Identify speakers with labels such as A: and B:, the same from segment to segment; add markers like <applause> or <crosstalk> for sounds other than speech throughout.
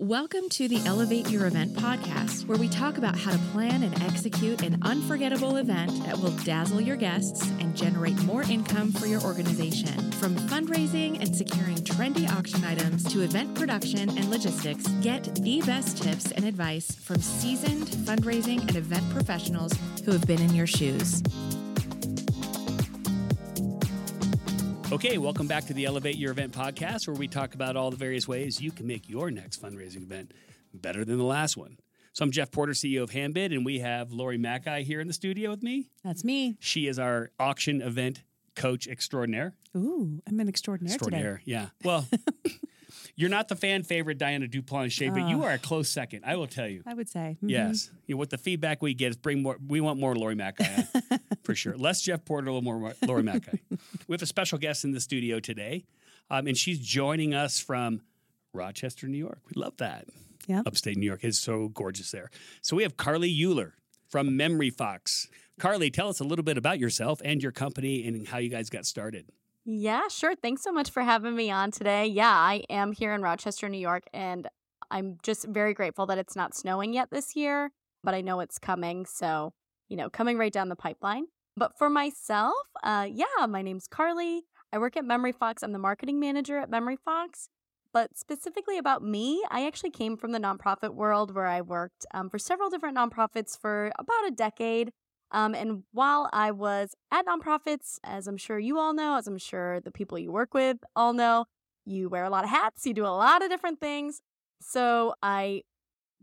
A: Welcome to the Elevate Your Event podcast, where we talk about how to plan and execute an unforgettable event that will dazzle your guests and generate more income for your organization. From fundraising and securing trendy auction items to event production and logistics, get the best tips and advice from seasoned fundraising and event professionals who have been in your shoes.
B: Okay, welcome back to the Elevate Your Event podcast, where we talk about all the various ways you can make your next fundraising event better than the last one. So I'm Jeff Porter, CEO of Handbid, and we have Lori Mackay here in the studio with me.
C: That's me.
B: She is our auction event coach extraordinaire.
C: Ooh, I'm an extraordinaire,
B: Extraordinaire,
C: today.
B: yeah. Well, <laughs> you're not the fan favorite Diana Duplanche, but you
C: Oh.
B: are a close second. I will tell you.
C: I would say. Mhm.
B: Yes. You know, what the feedback we get is bring more. We want more Lori Mackay <laughs> for sure. Less Jeff Porter, a little more Lori Mackay. we have a special guest in the studio today, um, and she's joining us from Rochester, New York. We love that.
C: Yeah.
B: Upstate New York is so gorgeous there. So we have Carly Euler from Memory Fox. Carly, tell us a little bit about yourself and your company and how you guys got started.
D: Yeah, sure. Thanks so much for having me on today. Yeah, I am here in Rochester, New York, and I'm just very grateful that it's not snowing yet this year, but I know it's coming. So, you know, coming right down the pipeline. But for myself, uh, yeah, my name's Carly. I work at Memory Fox. I'm the marketing manager at Memory Fox. But specifically about me, I actually came from the nonprofit world where I worked um, for several different nonprofits for about a decade. Um, and while I was at nonprofits, as I'm sure you all know, as I'm sure the people you work with all know, you wear a lot of hats, you do a lot of different things. So I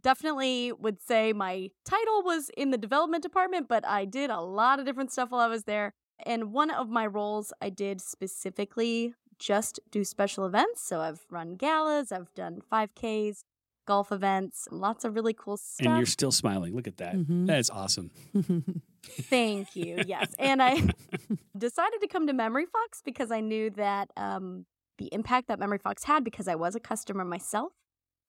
D: definitely would say my title was in the development department, but I did a lot of different stuff while I was there. And one of my roles I did specifically just do special events. So I've run galas, I've done 5Ks, golf events, lots of really cool stuff.
B: And you're still smiling. Look at that.
C: Mhm.
B: That is awesome.
D: Thank you. Yes. And I <laughs> decided to come to Memory Fox because I knew that um, the impact that Memory Fox had because I was a customer myself.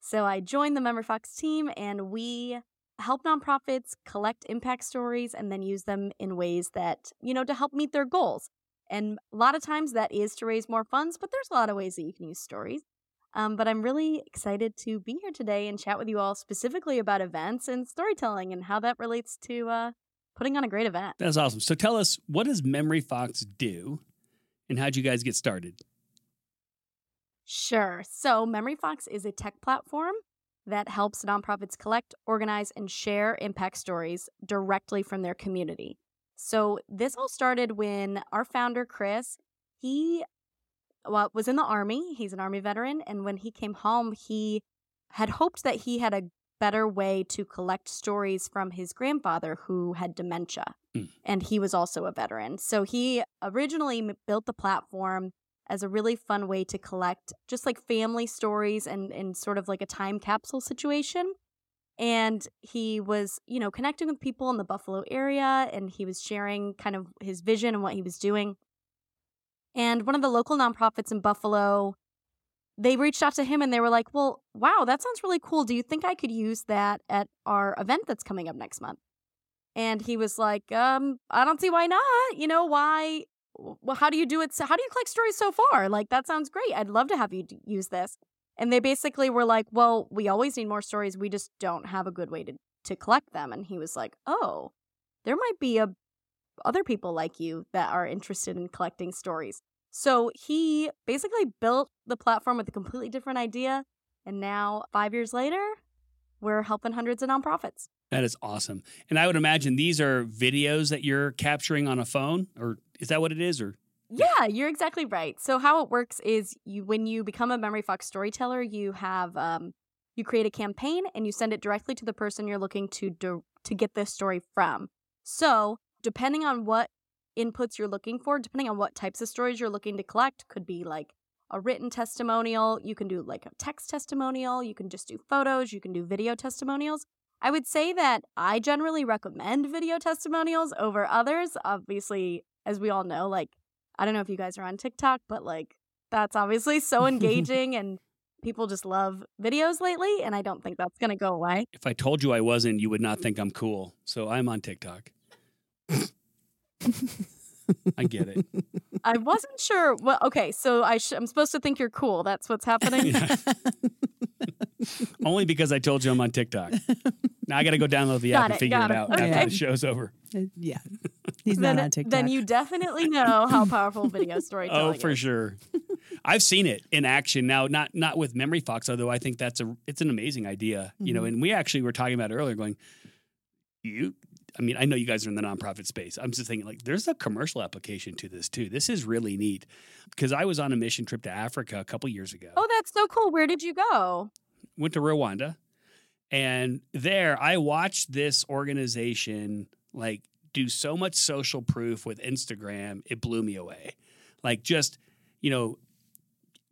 D: So I joined the Memory Fox team and we help nonprofits collect impact stories and then use them in ways that, you know, to help meet their goals. And a lot of times that is to raise more funds, but there's a lot of ways that you can use stories. Um, but I'm really excited to be here today and chat with you all specifically about events and storytelling and how that relates to uh, putting on a great event.
B: That's awesome. So tell us, what does Memory Fox do, and how'd you guys get started?
D: Sure. So, Memory Fox is a tech platform that helps nonprofits collect, organize, and share impact stories directly from their community. So, this all started when our founder, Chris, he well, was in the army. He's an army veteran. And when he came home, he had hoped that he had a better way to collect stories from his grandfather who had dementia.
B: Mm.
D: And he was also a veteran. So, he originally built the platform as a really fun way to collect just like family stories and, and sort of like a time capsule situation. And he was, you know, connecting with people in the Buffalo area and he was sharing kind of his vision and what he was doing. And one of the local nonprofits in Buffalo, they reached out to him and they were like, Well, wow, that sounds really cool. Do you think I could use that at our event that's coming up next month? And he was like, um, I don't see why not. You know, why? Well, how do you do it? How do you collect stories so far? Like, that sounds great. I'd love to have you d- use this. And they basically were like, well, we always need more stories. We just don't have a good way to, to collect them. And he was like, oh, there might be a, other people like you that are interested in collecting stories. So he basically built the platform with a completely different idea. And now, five years later, we're helping hundreds of nonprofits.
B: That is awesome. And I would imagine these are videos that you're capturing on a phone, or is that what it is? Or
D: Yeah, you're exactly right. So how it works is you when you become a Memory Fox storyteller, you have um, you create a campaign and you send it directly to the person you're looking to do, to get this story from. So depending on what inputs you're looking for, depending on what types of stories you're looking to collect, could be like a written testimonial. You can do like a text testimonial. You can just do photos. You can do video testimonials. I would say that I generally recommend video testimonials over others. Obviously, as we all know, like I don't know if you guys are on TikTok, but like that's obviously so <laughs> engaging and people just love videos lately. And I don't think that's going to go away.
B: if I told you I wasn't, you would not mm. think I'm cool. So I'm on TikTok. <laughs> I get it.
D: I wasn't sure. Well, okay, so I sh- I'm supposed to think you're cool. That's what's happening. <laughs>
B: Yeah. Only because I told you I'm on TikTok. Now I got to go download the
D: Got
B: app and figure it
D: it.
B: out
D: Okay.
B: after the show's over.
C: Uh, yeah. He's
D: then,
C: not on TikTok.
D: then you definitely know how powerful video <laughs> storytelling
B: Oh, for
D: is.
B: sure. I've seen it in action now. Not not with Memory Fox, although I think that's a it's an amazing idea. You know,
C: Mhm.
B: and we actually were talking about it earlier, going, you. I mean, I know you guys are in the nonprofit space. I'm just thinking, like, there's a commercial application to this too. This is really neat because I was on a mission trip to Africa a couple years ago.
D: Oh, that's so cool. Where did you go?
B: went to Rwanda, and there I watched this organization like do so much social proof with Instagram. It blew me away. Like just you know,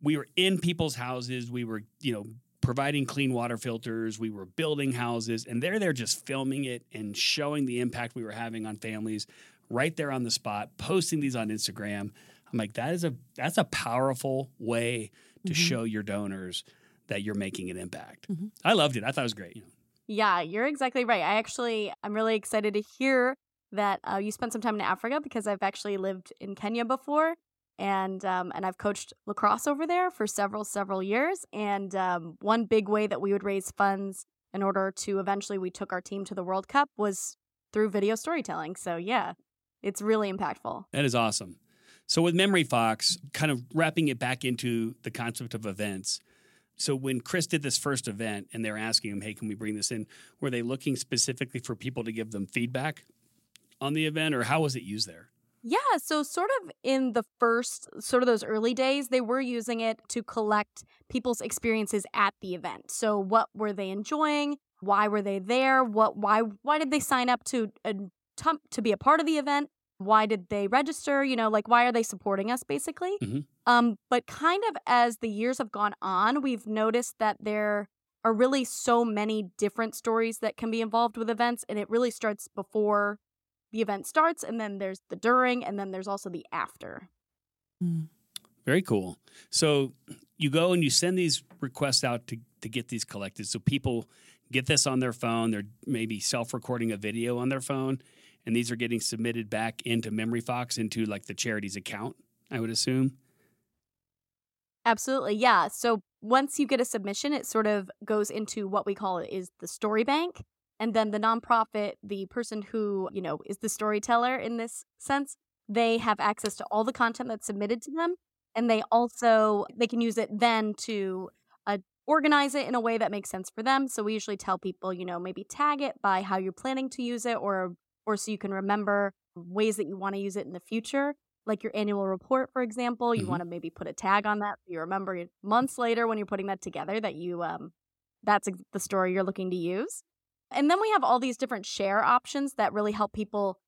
B: we were in people's houses. We were you know providing clean water filters. We were building houses, and they're there just filming it and showing the impact we were having on families right there on the spot, posting these on Instagram. I'm like, that is a that's a powerful way to
C: Mhm.
B: show your donors that you're making an impact.
C: Mhm.
B: I loved it. I thought it was great.
D: Yeah, you're exactly right. I actually, I'm really excited to hear that uh, you spent some time in Africa because I've actually lived in Kenya before, and um, and I've coached lacrosse over there for several several years. And um, one big way that we would raise funds in order to eventually we took our team to the World Cup was through video storytelling. So yeah, it's really impactful.
B: That is awesome. So with Memory Fox, kind of wrapping it back into the concept of events. So when Chris did this first event and they're asking him, "Hey, can we bring this in?" Were they looking specifically for people to give them feedback on the event, or how was it used there?
D: Yeah, so sort of in the first sort of those early days, they were using it to collect people's experiences at the event. So what were they enjoying? Why were they there? What why why did they sign up to uh, to, to be a part of the event? Why did they register? You know, like why are they supporting us basically?
B: Mhm.
D: Um but kind of as the years have gone on, we've noticed that there are really so many different stories that can be involved with events and it really starts before the event starts and then there's the during and then there's also the after
C: Mm.
B: Very cool. So you go and you send these requests out to, to get these collected. So people get this on their phone. They're maybe self recording a video on their phone, and these are getting submitted back into Memory Fox into like the charity's account, I would assume.
D: absolutely yeah so once you get a submission it sort of goes into what we call it is the story bank and then the nonprofit the person who you know is the storyteller in this sense they have access to all the content that's submitted to them and they also they can use it then to uh, organize it in a way that makes sense for them so we usually tell people you know maybe tag it by how you're planning to use it or or so you can remember ways that you want to use it in the future like your annual report for example you
B: Mhm.
D: want to maybe put a tag on that so you remember months later when you're putting that together that you um that's the story you're looking to use and then we have all these different share options that really help people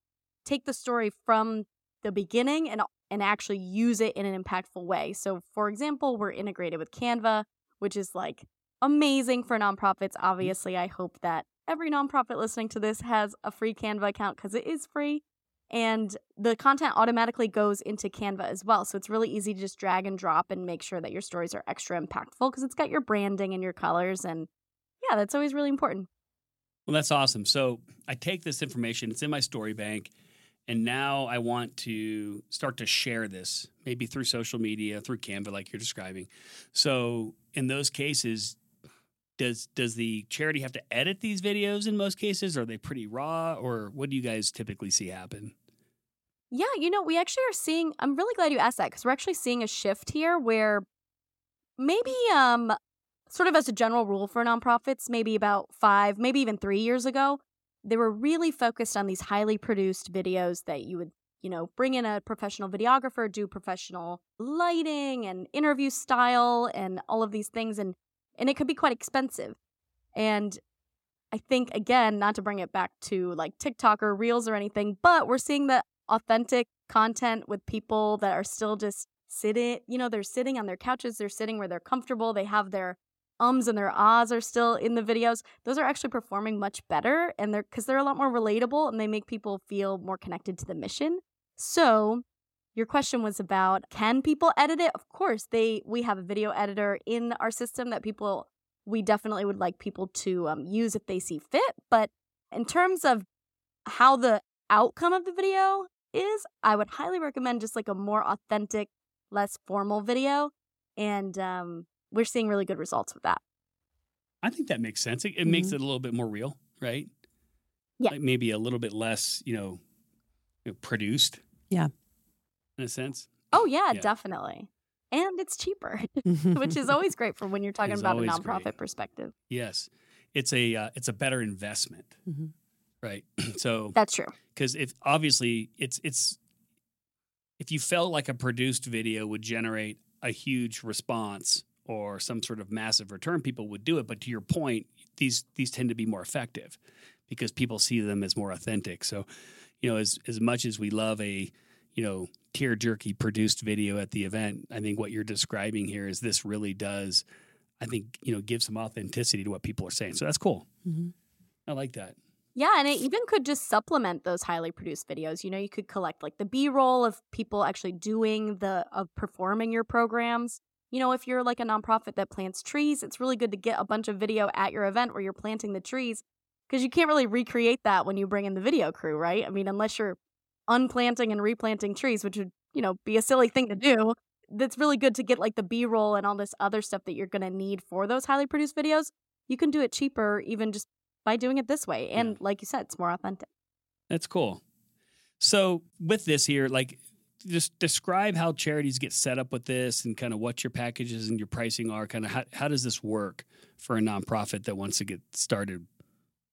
D: take the story from the beginning and and actually use it in an impactful way. So for example, we're integrated with Canva, which is like amazing for nonprofits. Mm-hmm. Obviously, I hope that every nonprofit listening to this has a free Canva account because it is free. And the content automatically goes into Canva as well. So it's really easy to just drag and drop and make sure that your stories are extra impactful because it's got your branding and your colors. And yeah, that's always really important.
B: Well, that's awesome. So I take this information, it's in my story bank, and now I want to start to share this, maybe through social media, through Canva, like you're describing. So in those cases, does does the charity have to edit these videos in most cases? Are they pretty raw, or what do you guys typically see happen?
D: Yeah, you know, we actually are seeing I'm really glad you asked that because we're actually seeing a shift here where maybe um sort of as a general rule for nonprofits, maybe about 5, maybe even 3 years ago, they were really focused on these highly produced videos that you would, you know, bring in a professional videographer, do professional lighting and interview style and all of these things and and it could be quite expensive. And I think again, not to bring it back to like TikTok or Reels or anything, but we're seeing the authentic content with people that are still just sitting, you know, they're sitting on their couches, they're sitting where they're comfortable, they have their ums and their ahs are still in the videos. Those are actually performing much better and they're cuz they're a lot more relatable and they make people feel more connected to the mission. So, your question was about can people edit it? Of course, they we have a video editor in our system that people we definitely would like people to um, use if they see fit. But in terms of how the outcome of the video is, I would highly recommend just like a more authentic, less formal video. And um, we're seeing really good results with that.
B: I think that makes sense. It, it makes it a little bit more real, right?
D: Yeah.
B: Like maybe a little bit less, you know, you know, produced.
C: Yeah.
B: In a sense.
D: Oh, yeah,
B: Yeah.
D: definitely. And it's cheaper, <laughs> <laughs> which is always great for when you're talking
B: Is
D: about a nonprofit
B: great.
D: perspective.
B: Yes. It's a uh, it's a better investment,
C: Mhm.
B: right? <clears throat> so
D: That's true.
B: because if obviously it's it's if you felt like a produced video would generate a huge response or some sort of massive return people would do it but to your point these these tend to be more effective because people see them as more authentic so you know as as much as we love a you know tear jerky produced video at the event i think what you're describing here is this really does i think you know give some authenticity to what people are saying so that's cool
C: Mhm.
B: i like that
D: Yeah, and it even could just supplement those highly produced videos. You know, you could collect like the B-roll of people actually doing the of performing your programs. You know, if you're like a nonprofit that plants trees, it's really good to get a bunch of video at your event where you're planting the trees because you can't really recreate that when you bring in the video crew, right? I mean, unless you're unplanting and replanting trees, which would, you know, be a silly thing to do. That's really good to get like the B-roll and all this other stuff that you're going to need for those highly produced videos. You can do it cheaper even just by doing it this way. And like you said, it's more authentic.
B: That's cool. So with this here, like just describe how charities get set up with this and kind of what your packages and your pricing are. Kind of how, how does this work for a nonprofit that wants to get started?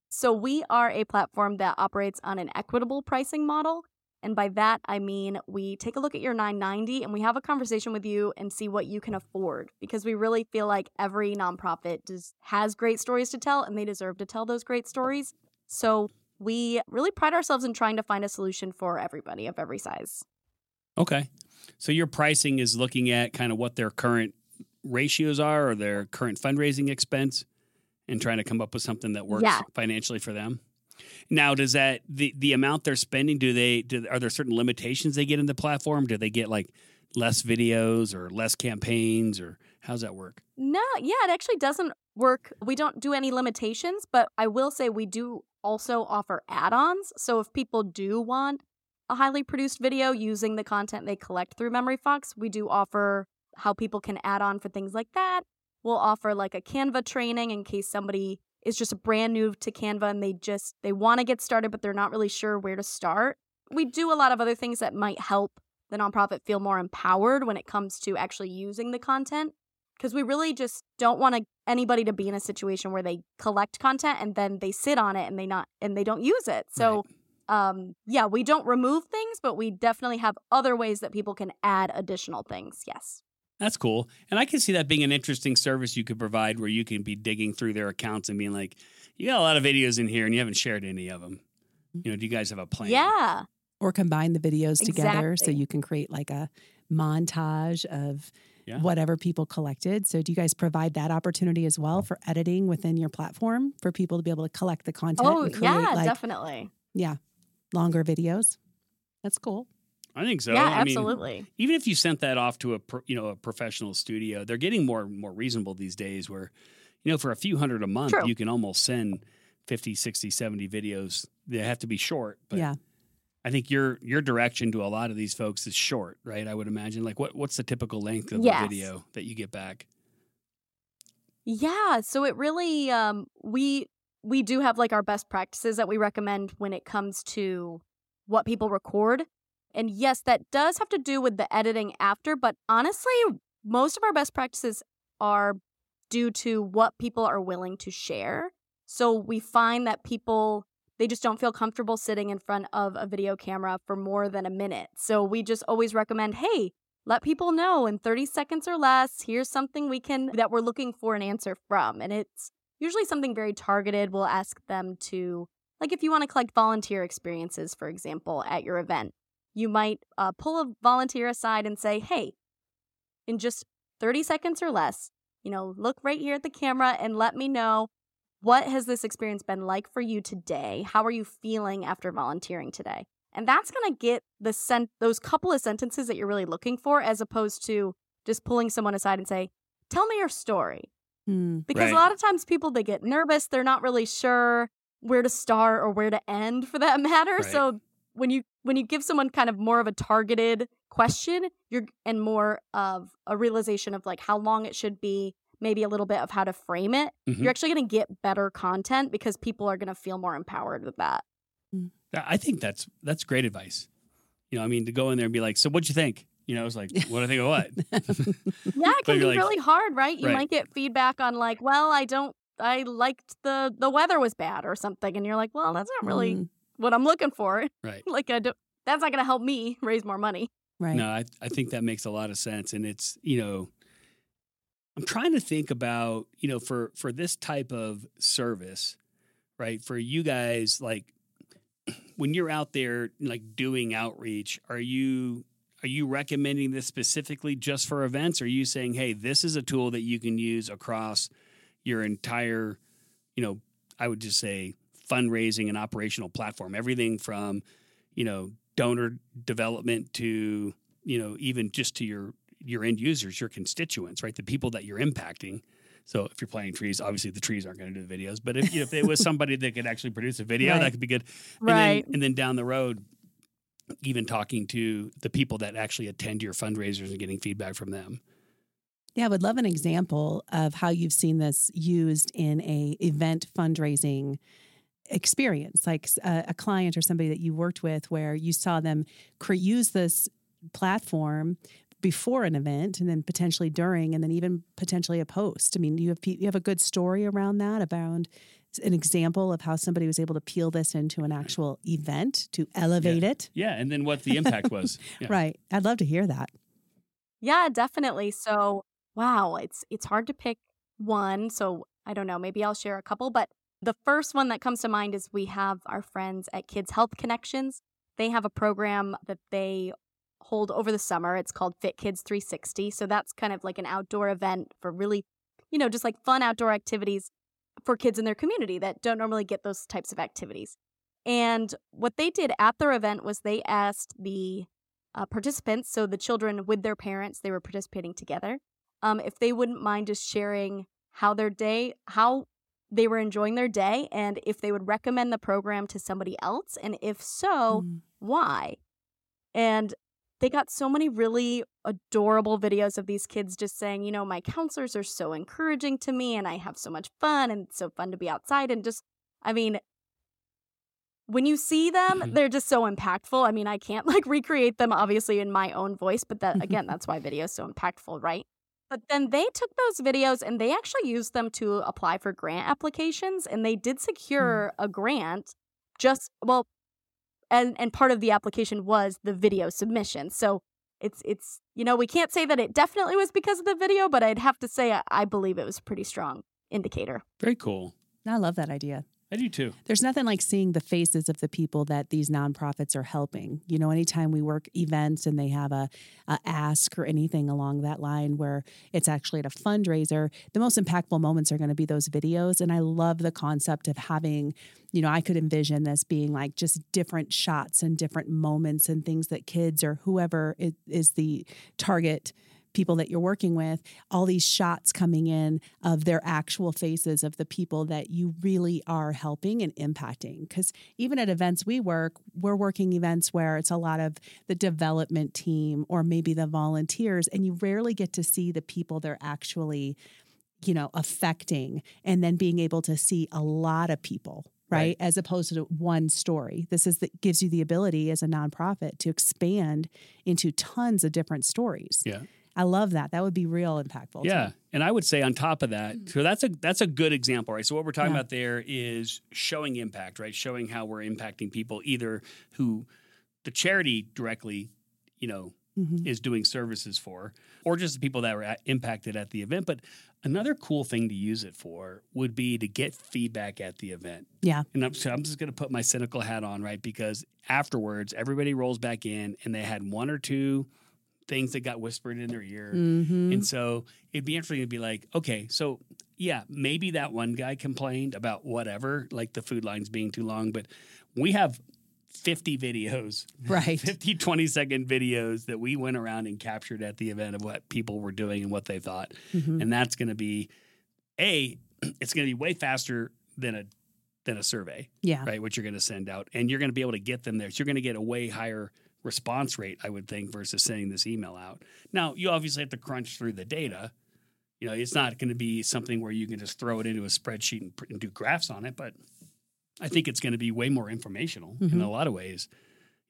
D: So we are a platform that operates on an equitable pricing model. And by that, I mean we take a look at your 990 and we have a conversation with you and see what you can afford because we really feel like every nonprofit does, has great stories to tell and they deserve to tell those great stories. So we really pride ourselves in trying to find a solution for everybody of every size.
B: Okay. So your pricing is looking at kind of what their current ratios are or their current fundraising expense and trying to come up with something that works
D: Yeah.
B: financially for them. Now, does that the the amount they're spending? Do they do, are there certain limitations they get in the platform? Do they get like less videos or less campaigns or how's that work?
D: No, yeah, it actually doesn't work. We don't do any limitations, but I will say we do also offer add ons. So if people do want a highly produced video using the content they collect through Memory Fox, we do offer how people can add on for things like that. We'll offer like a Canva training in case somebody is just brand new to Canva and they just they want to get started but they're not really sure where to start. We do a lot of other things that might help the nonprofit feel more empowered when it comes to actually using the content because we really just don't want to, anybody to be in a situation where they collect content and then they sit on it and they not and they don't use it. So um yeah, we don't remove things, but we definitely have other ways that people can add additional things. Yes.
B: That's cool. And I can see that being an interesting service you could provide where you can be digging through their accounts and being like, you got a lot of videos in here and you haven't shared any of them. You know, do you guys have a plan?
D: Yeah.
C: Or combine the videos together so you can create like a montage of
B: Yeah.
C: whatever people collected. So do you guys provide that opportunity as well for editing within your platform for people to be able to collect the content
D: Oh,
C: and create
D: yeah,
C: like
D: definitely.
C: yeah, longer videos? That's cool.
B: I think so.
D: yeah,
B: I mean,
D: absolutely.
B: even if you sent that off to a pro- you know a professional studio, they're getting more more reasonable these days where you know for a few hundred a month
D: True.
B: you can almost send 50, 60, 70 videos. They have to be short, but
C: yeah.
B: I think your your direction to a lot of these folks is short, right? I would imagine. Like what what's the typical length of
D: Yes.
B: a video that you get back?
D: Yeah, so it really um we we do have like our best practices that we recommend when it comes to what people record. And yes, that does have to do with the editing after, but honestly, most of our best practices are due to what people are willing to share. So we find that people they just don't feel comfortable sitting in front of a video camera for more than a minute. So we just always recommend, "Hey, let people know in 30 seconds or less here's something we can that we're looking for an answer from and it's usually something very targeted we'll ask them to like if you want to collect volunteer experiences for example at your event you might uh, pull a volunteer aside and say hey in just 30 seconds or less you know look right here at the camera and let me know what has this experience been like for you today how are you feeling after volunteering today and that's going to get the sent those couple of sentences that you're really looking for as opposed to just pulling someone aside and say, "Tell me your story."
C: Hmm.
D: Because
B: Right.
D: a lot of times people they get nervous, they're not really sure where to start or where to end for that <laughs> matter.
B: Right.
D: So when you when you give someone kind of more of a targeted question, you're and more of a realization of like how long it should be, maybe a little bit of how to frame it,
B: Mhm.
D: you're actually going to get better content because people are going to feel more empowered with that.
B: I think that's that's great advice. You know, I mean, to go in there and be like, "So, what'd you think?" You know, it's like, "What do I think of what?" <laughs> <laughs>
D: Yeah, it can be
B: like-
D: really hard, right? You
B: Right.
D: might get feedback on like, well, I don't I liked the the weather was bad or something and you're like, well, that's not really
C: Mm,
D: what I'm looking for.
B: right. <laughs>
D: like I don't that's not going to help me raise more money.
C: right.
B: No, I, I think that makes a lot of sense. And it's, you know, I'm trying to think about, you know, for for this type of service, right? For you guys, like <clears throat> when you're out there like doing outreach, are you are you recommending this specifically just for events? Or are you saying, hey, this is a tool that you can use across your entire, you know, I would just say fundraising and operational platform, everything from, you know, donor development to, you know, even just to your your end users, your constituents, right? The people that you're impacting. So if you're planting trees, obviously the trees aren't going to do the videos. But if, if it was <laughs> somebody that could actually produce a video,
C: Right.
B: that could be good. And
D: Right.
B: then, and then down the road, even talking to the people that actually attend your fundraisers and getting feedback from them.
C: Yeah, I would love an example of how you've seen this used in a event fundraising experience, like a client or somebody that you worked with, where you saw them cre- use this platform before an event, and then potentially during, and then even potentially a post. I mean, you have you have a good story around that, around an example of how somebody was able to peel this into an actual event to elevate it.
B: Yeah, and then what the <laughs> impact was. Yeah.
C: Right. I'd love to hear that.
D: Yeah, definitely. So, wow, it's it's hard to pick one. So, I don't know, maybe I'll share a couple, but the first one that comes to mind is we have our friends at Kids Health Connections. They have a program that they hold over the summer. It's called Fit Kids 360. So that's kind of like an outdoor event for really, you know, just like fun outdoor activities for kids in their community that don't normally get those types of activities. And what they did at their event was they asked the uh, participants, so the children with their parents, they were participating together, um, if they wouldn't mind just sharing how their day, how they were enjoying their day, and if they would recommend the program to somebody else, and if so,
C: Mm.
D: why? And they got so many really adorable videos of these kids just saying, you know, my counselors are so encouraging to me and I have so much fun and it's so fun to be outside and just I mean when you see them,
B: Mhm.
D: they're just so impactful. I mean, I can't <laughs> like recreate them obviously in my own voice, but that <laughs> again, that's why video is so impactful, right? But then they took those videos and they actually used them to apply for grant applications and they did secure a grant just well and and part of the application was the video submission. So it's it's you know, we can't say that it definitely was because of the video, but I'd have to say I, I believe it was a pretty strong indicator.
B: Very cool.
C: I love that idea.
B: I do too.
C: There's nothing like seeing the faces of the people that these nonprofits are helping. You know, anytime we work events and they have a, a ask or anything along that line where it's actually at a fundraiser, the most impactful moments are going to be those videos. And I love the concept of having, you know, I could envision this being like just different shots and different moments and things that kids or whoever is, is the target people that you're working with, all these shots coming in of their actual faces of the people that you really are helping and impacting. Because even at events we work, we're working events where it's a lot of the development team or maybe the volunteers, and you rarely get to see the people they're actually you know affecting and then being able to see a lot of people right,
B: Right.
C: as opposed to one story this is that gives you the ability as a nonprofit to expand into tons of different stories
B: Yeah.
C: I love that. That would be real impactful. too.
B: Yeah, and I would say on top of that, so that's a that's a good example, right? So what we're talking
C: Yeah.
B: about there is showing impact, right? Showing how we're impacting people, either who the charity directly, you know,
C: Mhm.
B: is doing services for, or just the people that were at, impacted at the event. But another cool thing to use it for would be to get feedback at the event.
C: Yeah.
B: And I'm, so I'm just going to put my cynical hat on, right? Because afterwards, everybody rolls back in and they had one or two things that got whispered in their ear.
C: Mhm.
B: And so it'd be interesting to be like, okay, so yeah, maybe that one guy complained about whatever, like the food lines being too long, but we have 50 videos, <laughs>
C: Right.
B: 50, 20 second videos that we went around and captured at the event of what people were doing and what they thought.
C: Mhm.
B: And that's going to be, A, <clears throat> it's going to be way faster than a than a survey,
C: Yeah.
B: right? What you're going to send out, and you're going to be able to get them there. So you're going to get a way higher response rate, I would think, versus sending this email out. Now, you obviously have to crunch through the data. You know, it's not going to be something where you can just throw it into a spreadsheet and, and do graphs on it, but I think it's going to be way more informational in
C: Mhm.
B: a lot of ways.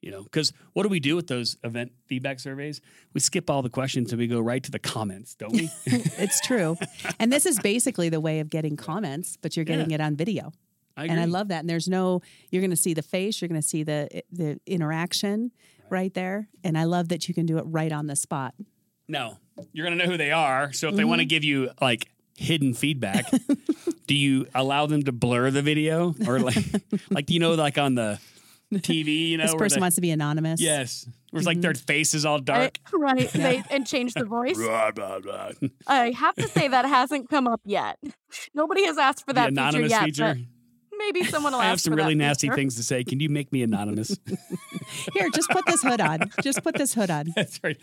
B: You know, because what do we do with those event feedback surveys? We skip all the questions and we go right to the comments, don't we? <laughs>
C: it's true. And this is basically the way of getting comments, but you're getting
B: Yeah.
C: it on video.
B: I
C: And I love that. And there's no you're going to see the face, you're going to see the the interaction right. there, and I love that you can do it right on the spot.
B: No, you're going to know who they are. So if they want to
C: Mm-hmm.
B: give you like hidden feedback, <laughs> do you allow them to blur the video or like, <laughs> like do you know, like on the TV, you know,
C: this person
B: they-
C: wants to be anonymous.
B: yes, where it's like their face is all dark. <laughs>
D: Right. They, and change the voice.
B: Blah, blah, blah.
D: I have to say that hasn't come up yet. Nobody has asked for
B: The
D: that feature yet.
B: feature.
D: Maybe <laughs> someone will
B: I have some really nasty things to say. Can you make me anonymous? <laughs>
C: Here, just put this hood on. Just put this hood on. <laughs>
B: That's right.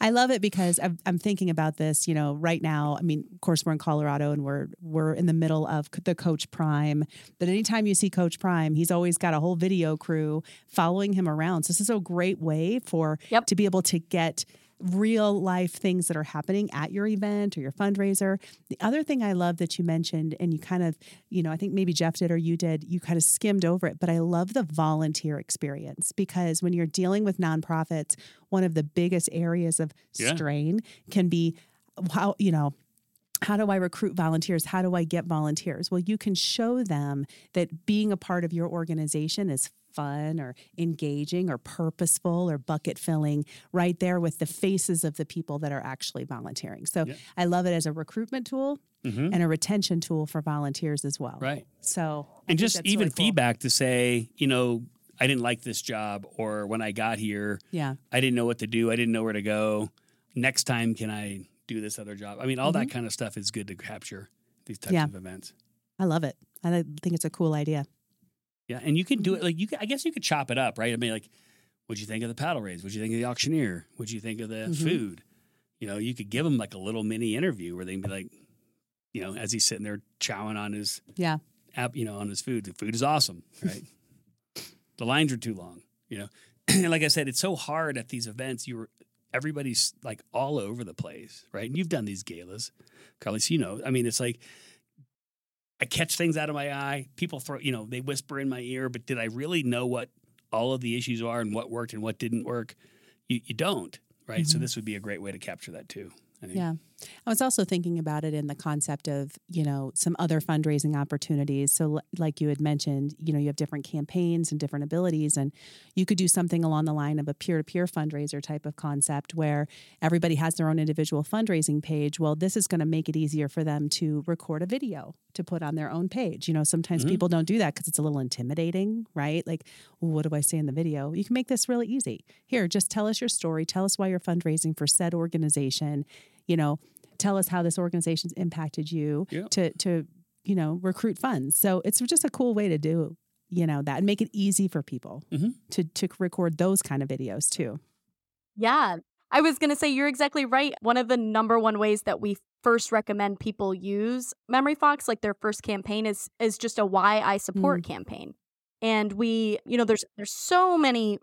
C: I love it because I'm, I'm thinking about this. You know, right now. I mean, of course, we're in Colorado and we're we're in the middle of the Coach Prime. But anytime you see Coach Prime, he's always got a whole video crew following him around. So this is a great way for
D: Yep.
C: to be able to get real life things that are happening at your event or your fundraiser. The other thing I love that you mentioned, and you kind of, you know, I think maybe Jeff did or you did, you kind of skimmed over it, but I love the volunteer experience because when you're dealing with nonprofits, one of the biggest areas of
B: Yeah.
C: strain can be how, you know, how do I recruit volunteers? How do I get volunteers? Well, you can show them that being a part of your organization is fun or engaging or purposeful or bucket filling right there with the faces of the people that are actually volunteering. So
B: Yeah.
C: I love it as a recruitment tool
B: Mhm.
C: and a retention tool for volunteers as well.
B: Right.
C: So I
B: and just even
C: really cool.
B: feedback to say, you know, I didn't like this job, or when I got here,
C: Yeah.
B: I didn't know what to do. I didn't know where to go. Next time, can I do this other job? I mean, all that kind of stuff is good to capture these types
C: Mm-hmm. Yeah.
B: of events.
C: I love it. I think it's a cool idea.
B: Yeah, and you can do
C: Mm-hmm.
B: it like you. Can, I guess you could chop it up, right? I mean, like, what'd you think of the paddle raise? What'd you think of the auctioneer? What'd you think of the
C: Mhm.
B: food? You know, you could give them like a little mini interview where they can be like, you know, as he's sitting there chowing on his
C: Yeah.
B: app, you know, on his food. The food is awesome, <laughs> right? the lines are too long, you know. <clears throat> And like I said, it's so hard at these events. You were everybody's like all over the place, right? And you've done these galas, Carly, so you know. I mean, it's like I catch things out of my eye. People throw, you know, they whisper in my ear, but did I really know what all of the issues are and what worked and what didn't work? You, you don't, right? So
C: Mhm.
B: this would be a great way to capture that too. I think.
C: Yeah. I was also thinking about it in the concept of, you know, some other fundraising opportunities. So, l- like you had mentioned, you know, you have different campaigns and different abilities, and you could do something along the line of a peer to peer fundraiser type of concept where everybody has their own individual fundraising page. Well, this is going to make it easier for them to record a video to put on their own page. You know, sometimes
B: Mhm.
C: people don't do that because it's a little intimidating, right? Like, well, what do I say in the video? You can make this really easy. Here, just tell us your story. Tell us why you're fundraising for said organization you know, tell us how this organization's impacted you
B: Yeah.
C: to to you know recruit funds. So it's just a cool way to do you know that and make it easy for people
B: Mhm.
C: to to record those kind of videos too.
D: Yeah. I was going to say you're exactly right. One of the number one ways that we first recommend people use Memory Fox like their first campaign is is just a why I support campaign. And we, you know, there's there's so many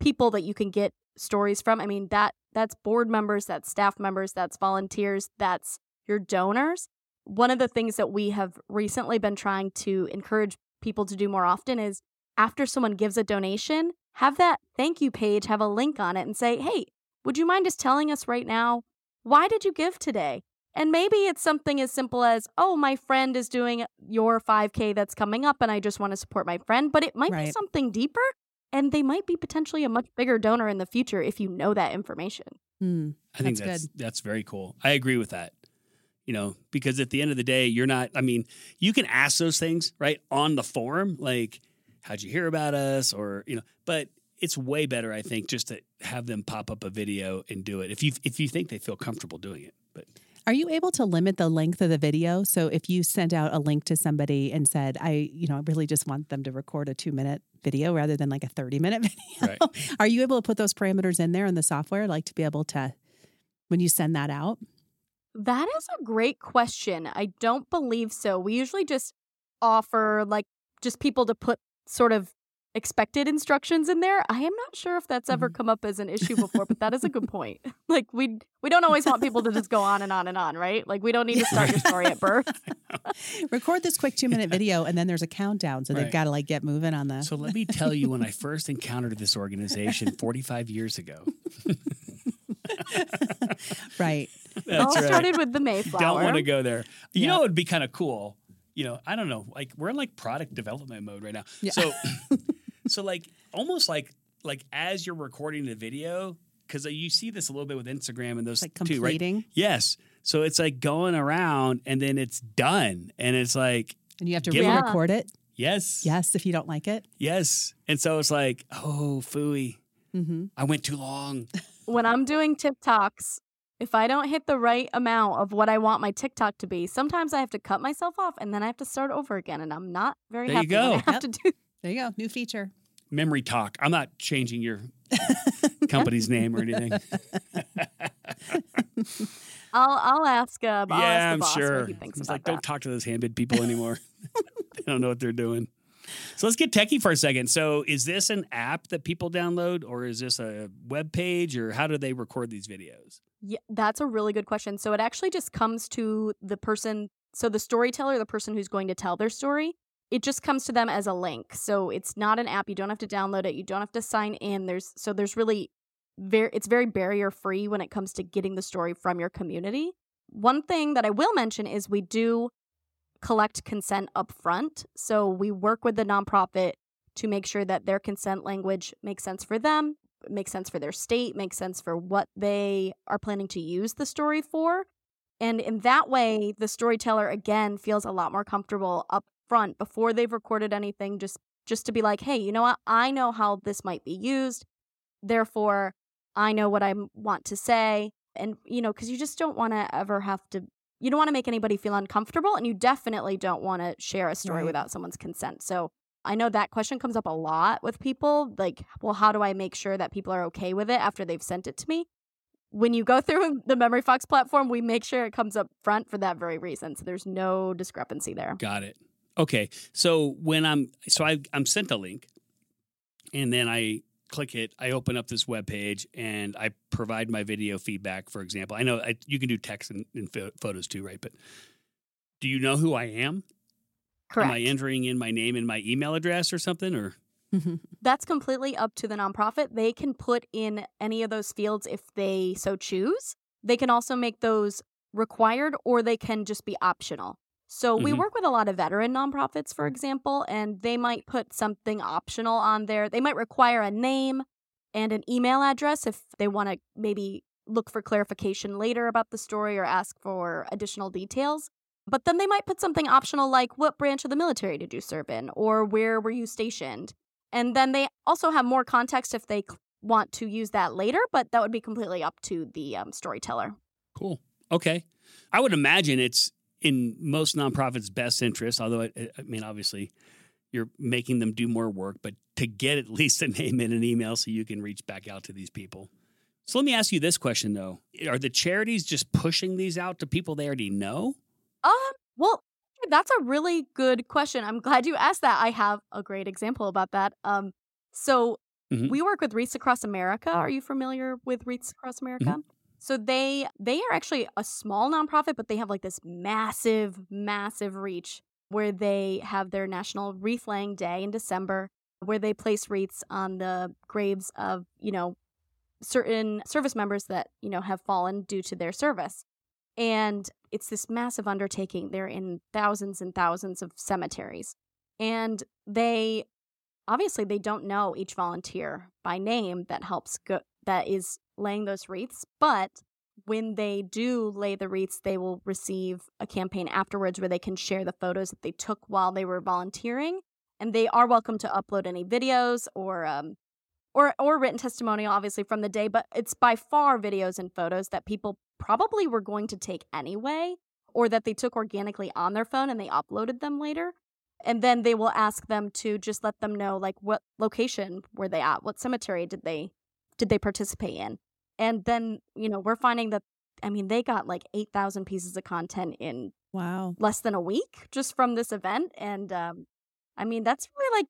D: people that you can get stories from. I mean, that that's board members, that's staff members, that's volunteers, that's your donors. One of the things that we have recently been trying to encourage people to do more often is after someone gives a donation, have that thank you page have a link on it and say, "Hey, would you mind just telling us right now why did you give today?" And maybe it's something as simple as, "Oh, my friend is doing your 5K that's coming up and I just want to support my friend." But it might be something deeper and they might be potentially a much bigger donor in the future if you know that information.
C: Hmm.
B: I think
C: That's
B: that's that's very cool. I agree with that. You know, because at the end of the day, you're not. I mean, you can ask those things right on the forum, like, "How'd you hear about us?" or you know, but it's way better, I think, just to have them pop up a video and do it if you if you think they feel comfortable doing it. But
C: Are you able to limit the length of the video? So if you sent out a link to somebody and said, "I, you know, I really just want them to record a two minute video rather than like a thirty minute <laughs> video,"
B: Right.
C: are you able to put those parameters in there in the software, like to be able to when you send that out?
D: That is a great question. I don't believe so. We usually just offer like just people to put sort of expected instructions in there. I am not sure if that's ever
C: Mhm.
D: come up as an issue before, but that is a good <laughs> point. <laughs> Like we we don't always want people to just go on and on and on, right? Like we don't need to start your story at birth. <laughs>
C: Record this quick two minute video, and then there's a countdown, so
B: Right.
C: they've got to like get moving on the.
B: So let me tell you when I first encountered this organization 45 years ago.
C: right.
D: It all started with the Mayflower.
B: Don't want to go there. You
C: Yeah.
B: know, it would be kind of cool. You know, I don't know. Like we're in like product development mode right now.
C: Yeah.
B: So, so like almost like like as you're recording the video, because you see this a little bit with Instagram and those
C: Like
B: too, right? Yes. So it's like going around and then it's done, and it's like
C: and you have to
B: Give
D: 'em-
C: re-record it.
B: yes,
C: Yes, if you don't like it.
B: yes. And so it's like, oh, fooey,
C: Mm-hmm.
B: I went too long. <laughs>
D: when I'm doing TikToks, if I don't hit the right amount of what I want my TikTok to be, sometimes I have to cut myself off and then I have to start over again. And I'm not very
B: There you
D: happy when I have
C: Yep.
D: to do
C: There you go. New feature.
B: Memory talk. I'm not changing your <laughs> company's name or anything. <laughs>
D: I'll I'll ask uh I'll ask
B: yeah,
D: the
B: I'm
D: boss
B: sure.
D: what he thinks
B: It's like,
D: that.
B: don't talk to those Handbid people anymore. <laughs> they don't know what they're doing. So let's get techie for a second. So is this an app that people download or is this a web page or how do they record these videos?
D: Yeah, that's a really good question. So it actually just comes to the person, so the storyteller, the person who's going to tell their story, it just comes to them as a link. So it's not an app. You don't have to download it. You don't have to sign in. There's so there's really very it's very barrier free when it comes to getting the story from your community. One thing that I will mention is we do collect consent up front. So we work with the nonprofit to make sure that their consent language makes sense for them, makes sense for their state, makes sense for what they are planning to use the story for. And in that way, the storyteller again feels a lot more comfortable up front before they've recorded anything just just to be like, "Hey, you know what? I know how this might be used. Therefore, I know what I want to say." And you know, cuz you just don't want to ever have to you don't want to make anybody feel uncomfortable and you definitely don't want to share a story
C: Right.
D: without someone's consent. So, I know that question comes up a lot with people like, well, how do I make sure that people are okay with it after they've sent it to me? When you go <laughs> through the Memory Fox platform, we make sure it comes up front for that very reason. So there's no discrepancy there.
B: Got it. Okay. So when I'm so I I'm sent a link and then I click it, I open up this web page and I provide my video feedback, for example. I know I, you can do text and, and pho- photos too, right? But do you know who I am?
D: Correct.
B: Am I entering in my name and my email address or something or <laughs>
D: That's completely up to the nonprofit. They can put in any of those fields if they so choose. They can also make those required or they can just be optional. So we
B: Mhm.
D: work with a lot of veteran nonprofits, for example, and they might put something optional on there. They might require a name and an email address if they want to maybe look for clarification later about the story or ask for additional details. But then they might put something optional like what branch of the military did you serve in or where were you stationed? And then they also have more context if they want to use that later, but that would be completely up to the um, storyteller.
B: Cool. Okay. I would imagine it's in most nonprofits' best interest, although I, I mean, obviously, you're making them do more work, but to get at <laughs> least a name and an email so you can reach back out to these people. So let me ask you this question though: Are the charities just pushing these out to people they already know?
D: Um, well, that's a really good question. I'm glad you asked that. I have a great example about that. Um, so
B: Mhm.
D: we work with Wreaths Across America. Are you familiar with Wreaths Across America? So they they are actually a small nonprofit, but they have like this massive, massive reach where they have their National Wreath Laying Day in December, where they place wreaths on the graves of you know certain service members that you know have fallen due to their service. And it's this massive undertaking. They're in thousands and thousands of cemeteries. And they obviously they don't know each volunteer by name that helps go that is laying those wreaths but when they do lay the wreaths they will receive a campaign afterwards where they can share the photos that they took while they were volunteering and they are welcome to upload any videos or um, or or written testimonial obviously from the day but it's by far videos and photos that people probably were going to take anyway or that they took organically on their phone and they uploaded them later and then they will ask them to just let them know like what location were they at? What cemetery did they did they participate in and then you know we're finding that i mean they got like 8000 pieces of content in
C: Wow.
D: less than a week just from this event. And um, I mean, that's really like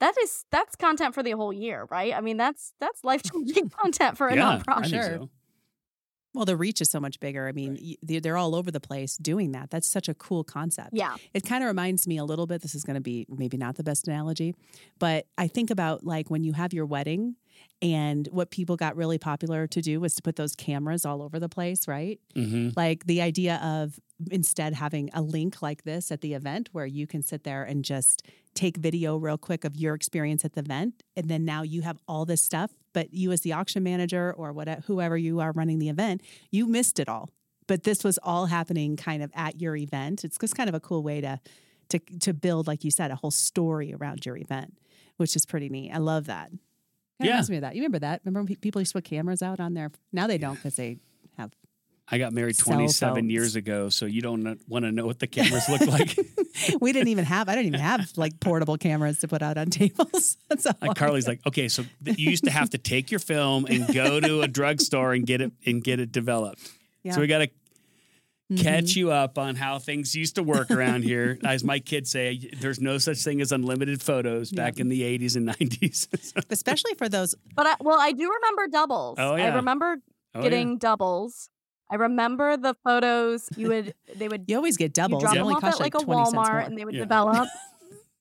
D: that is that's content for the whole year, right? I mean, that's that's <laughs> life changing <laughs> content for a
B: yeah,
D: nonprofit.
B: so.
C: Well, the reach is so much bigger. I mean,
B: Right.
C: y- they're, they're all over the place doing that. That's such a cool concept.
D: Yeah.
C: It kind of reminds me a little bit. This is going to be maybe not the best analogy, but I think about like when you have your wedding and what people got really popular to do was to put those cameras all over the place, right?
B: hmm
C: Like the idea of instead having a link like this at the event where you can sit there and just take video real quick of your experience at the event. And then now you have all this stuff, but you as the auction manager or whatever, whoever you are running the event, you missed it all. But this was all happening kind of at your event. It's just kind of a cool way to to to build, like you said, a whole story around your event, which is pretty neat. I love that. Kind of
B: Yeah.
C: reminds me of that. You remember that? Remember when people used to put cameras out on there? Now they don't because they have
B: I got married 27
C: phones.
B: years ago, so you don't want to know what the cameras look like. <laughs>
C: we didn't even have. I didn't even have like portable cameras to put out on <laughs> tables. <laughs> That's all.
B: Like Carly's like, okay, so you used to have to take your film and go to a drugstore and get it and get it developed.
C: Yeah.
B: So we got to
C: Mhm.
B: catch you up on how things used to work around here. <laughs> As my kids say, there's no such thing as unlimited photos back in the 80s and 90s. <laughs>
C: especially for those.
D: But I, well, I do remember doubles.
B: Oh, yeah.
D: I remember
B: Oh, yeah.
D: getting doubles. I remember the photos you would they would
C: You always get doubles.
D: you
C: doubles.
D: drop
C: It
D: them off at like a
C: 20 cents more.
D: Walmart and they would
B: Yeah.
D: develop. <laughs>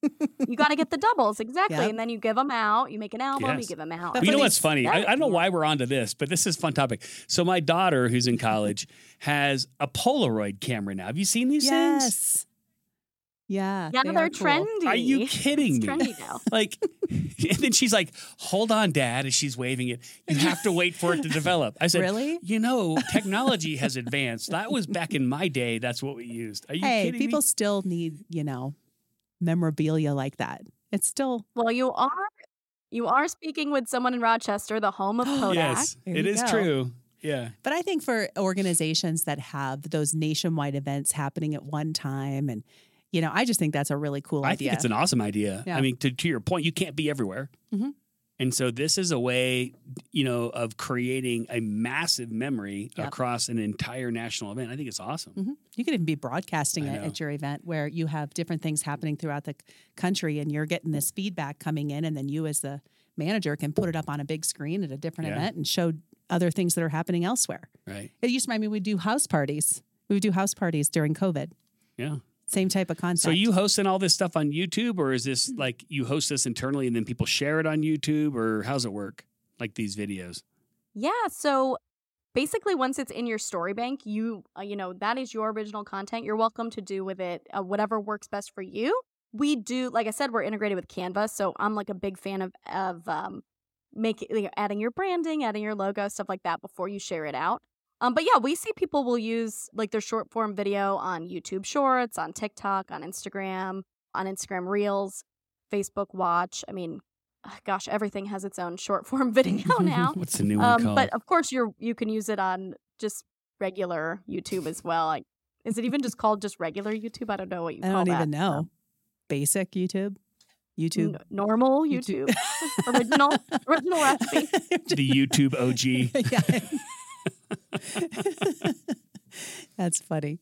D: <laughs> you got to get the doubles exactly,
C: Yep.
D: and then you give them out. You make an album, you give them out.
B: You know what's funny? I, I don't know why we're onto this, but this is a fun topic. So my daughter, who's in college, has a Polaroid camera now. Have you seen these things?
C: Yes. Yeah.
D: Yeah,
C: they
D: they're
C: are cool.
D: trendy.
B: Are you kidding
D: It's
B: me?
D: trendy now. <laughs>
B: Like, <laughs> and then she's like, "Hold on, Dad," as she's waving it. You have to wait for it to develop. I said,
C: Really?
B: You know, technology has advanced. That was back in my day. That's what we used. Are you
C: Hey,
B: kidding
C: people
B: me?
C: still need you know memorabilia like that. It's still
D: Well, you are you are speaking with someone in Rochester, the home of <gasps> Kodak.
B: Yes,
C: There
B: it
C: go.
B: true. Yeah,
C: But I think for organizations that have those nationwide events happening at one time, and you know, I just think that's a really cool
B: I
C: idea.
B: think it's an awesome idea.
C: Yeah.
B: I mean, to, to your point, you can't be everywhere.
C: Mhm.
B: And so this is a way, you know, of creating a massive memory
C: Yep.
B: across an entire national event. I think it's awesome.
C: Mhm. You could even be broadcasting it at your event where you have different things happening throughout the country and you're getting this feedback coming in, and then you, as the manager, can put it up on a big screen at a different
B: Yeah.
C: event and show other things that are happening elsewhere.
B: Right.
C: It used to remind me we'd do house parties. We would do house parties during COVID.
B: Yeah.
C: Same type of concept.
B: So you hosting all this stuff on YouTube, or is this
C: Hmm.
B: like you host this internally and then people share it on YouTube, or how's it work? Like these videos.
D: Yeah, so basically once it's in your story bank, you uh, you know, that is your original content. You're welcome to do with it uh, whatever works best for you. We do like I said we're integrated with Canva, so I'm like a big fan of of um making like, adding your branding, adding your logo, stuff like that before you share it out. Um but yeah, we see people will use like their short form video on YouTube Shorts, on TikTok, on Instagram, on Instagram Reels, Facebook Watch. I mean, gosh, everything has its own short form <laughs> video now. <laughs>
B: What's the new one
D: Um,
B: called?
D: but of course, you're you can use it on just regular YouTube as well. Like, is it even just called just regular YouTube? I don't know what you
C: I
D: call
C: don't
D: that.
C: even know. Basic YouTube? YouTube?
D: N- normal YouTube,
C: YouTube.
D: original <laughs> original recipe.
B: the YouTube OG.
C: yeah. <laughs> That's funny.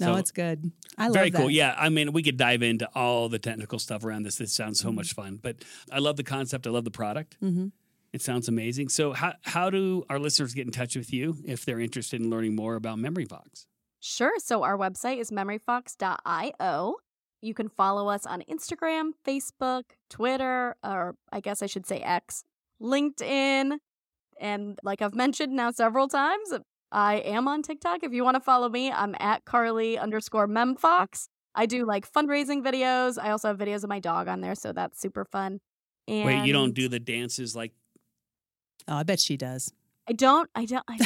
C: No,
B: So-
C: it's good. I love it.
B: Very
C: that.
B: cool. Yeah. I mean, we could dive into all the technical stuff around this. This sounds so
C: Mm-hmm.
B: much fun. But I love the concept. I love the product.
C: hmm
B: It sounds amazing. So how how do our listeners get in touch with you if they're interested in learning more about MemoryFox?
D: Sure. So our website is memoryfox.io. You can follow us on Instagram, Facebook, Twitter, or I guess I should say X, LinkedIn. And like I've mentioned now several times, I am on TikTok. If you want to follow me, I'm at Carly underscore memfox. I do like fundraising videos. I also have videos of my dog on there, so that's super fun. And
B: Wait, you don't do the dances like
C: Oh, I bet she does.
D: I don't. I don't. I,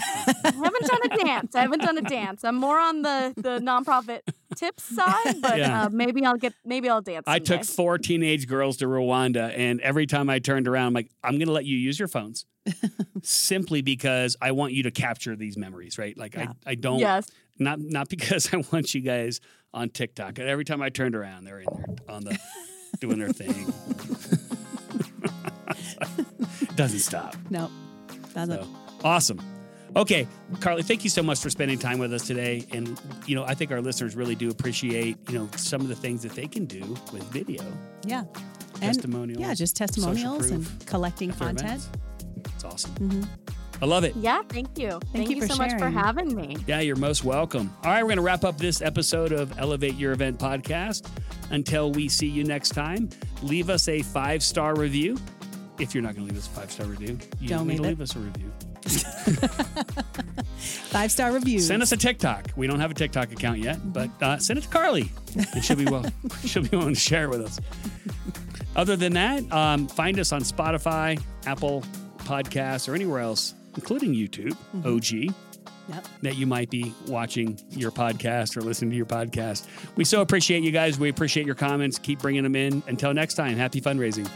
D: I haven't done a dance. I haven't done a dance. I'm more on the the <laughs> nonprofit tips side, but
B: Yeah.
D: uh, maybe I'll get. Maybe I'll dance.
B: I took four teenage girls to Rwanda, and every time I turned around, I'm like, I'm going to let you use your phones <laughs> simply because I want you to capture these memories, right? Like,
C: Yeah.
B: I, I don't,
D: Yes.
B: not not because <laughs> I want you guys on TikTok. And every time I turned around, they're in there on the, <laughs> doing their thing. Doesn't stop.
C: No. Doesn't.
B: So, awesome. Okay, Carly, thank you so much for spending time with us today. And you know, I think our listeners really do appreciate you know some of the things that they can do with video,
C: Yeah.
B: testimonials.
C: Yeah, just
B: social
C: testimonials and collecting content.
B: events. It's awesome.
C: hmm
B: I love it.
D: Yeah, thank you. Thank,
C: you
D: you,
C: for
D: so much for having me.
B: Yeah, you're most welcome. All right, we're going to wrap up this episode of Elevate Your Event podcast. Until we see you next time, leave us a five star review. If you're not going to leave us a five star review, you
C: Don't
B: need to
C: leave
B: leave us a review. <laughs>
C: Five star reviews.
B: Send us a TikTok. We don't have a TikTok account yet, but uh, send it to Carly. And she'll be well. <laughs> she'll be willing to share it with us. Other than that, um, find us on Spotify, Apple Podcasts, or anywhere else, including YouTube, OG.
C: Yep.
B: that you might be watching your podcast or listening to your podcast. We so appreciate you guys. We appreciate your comments. Keep bringing them in. Until next time, happy fundraising.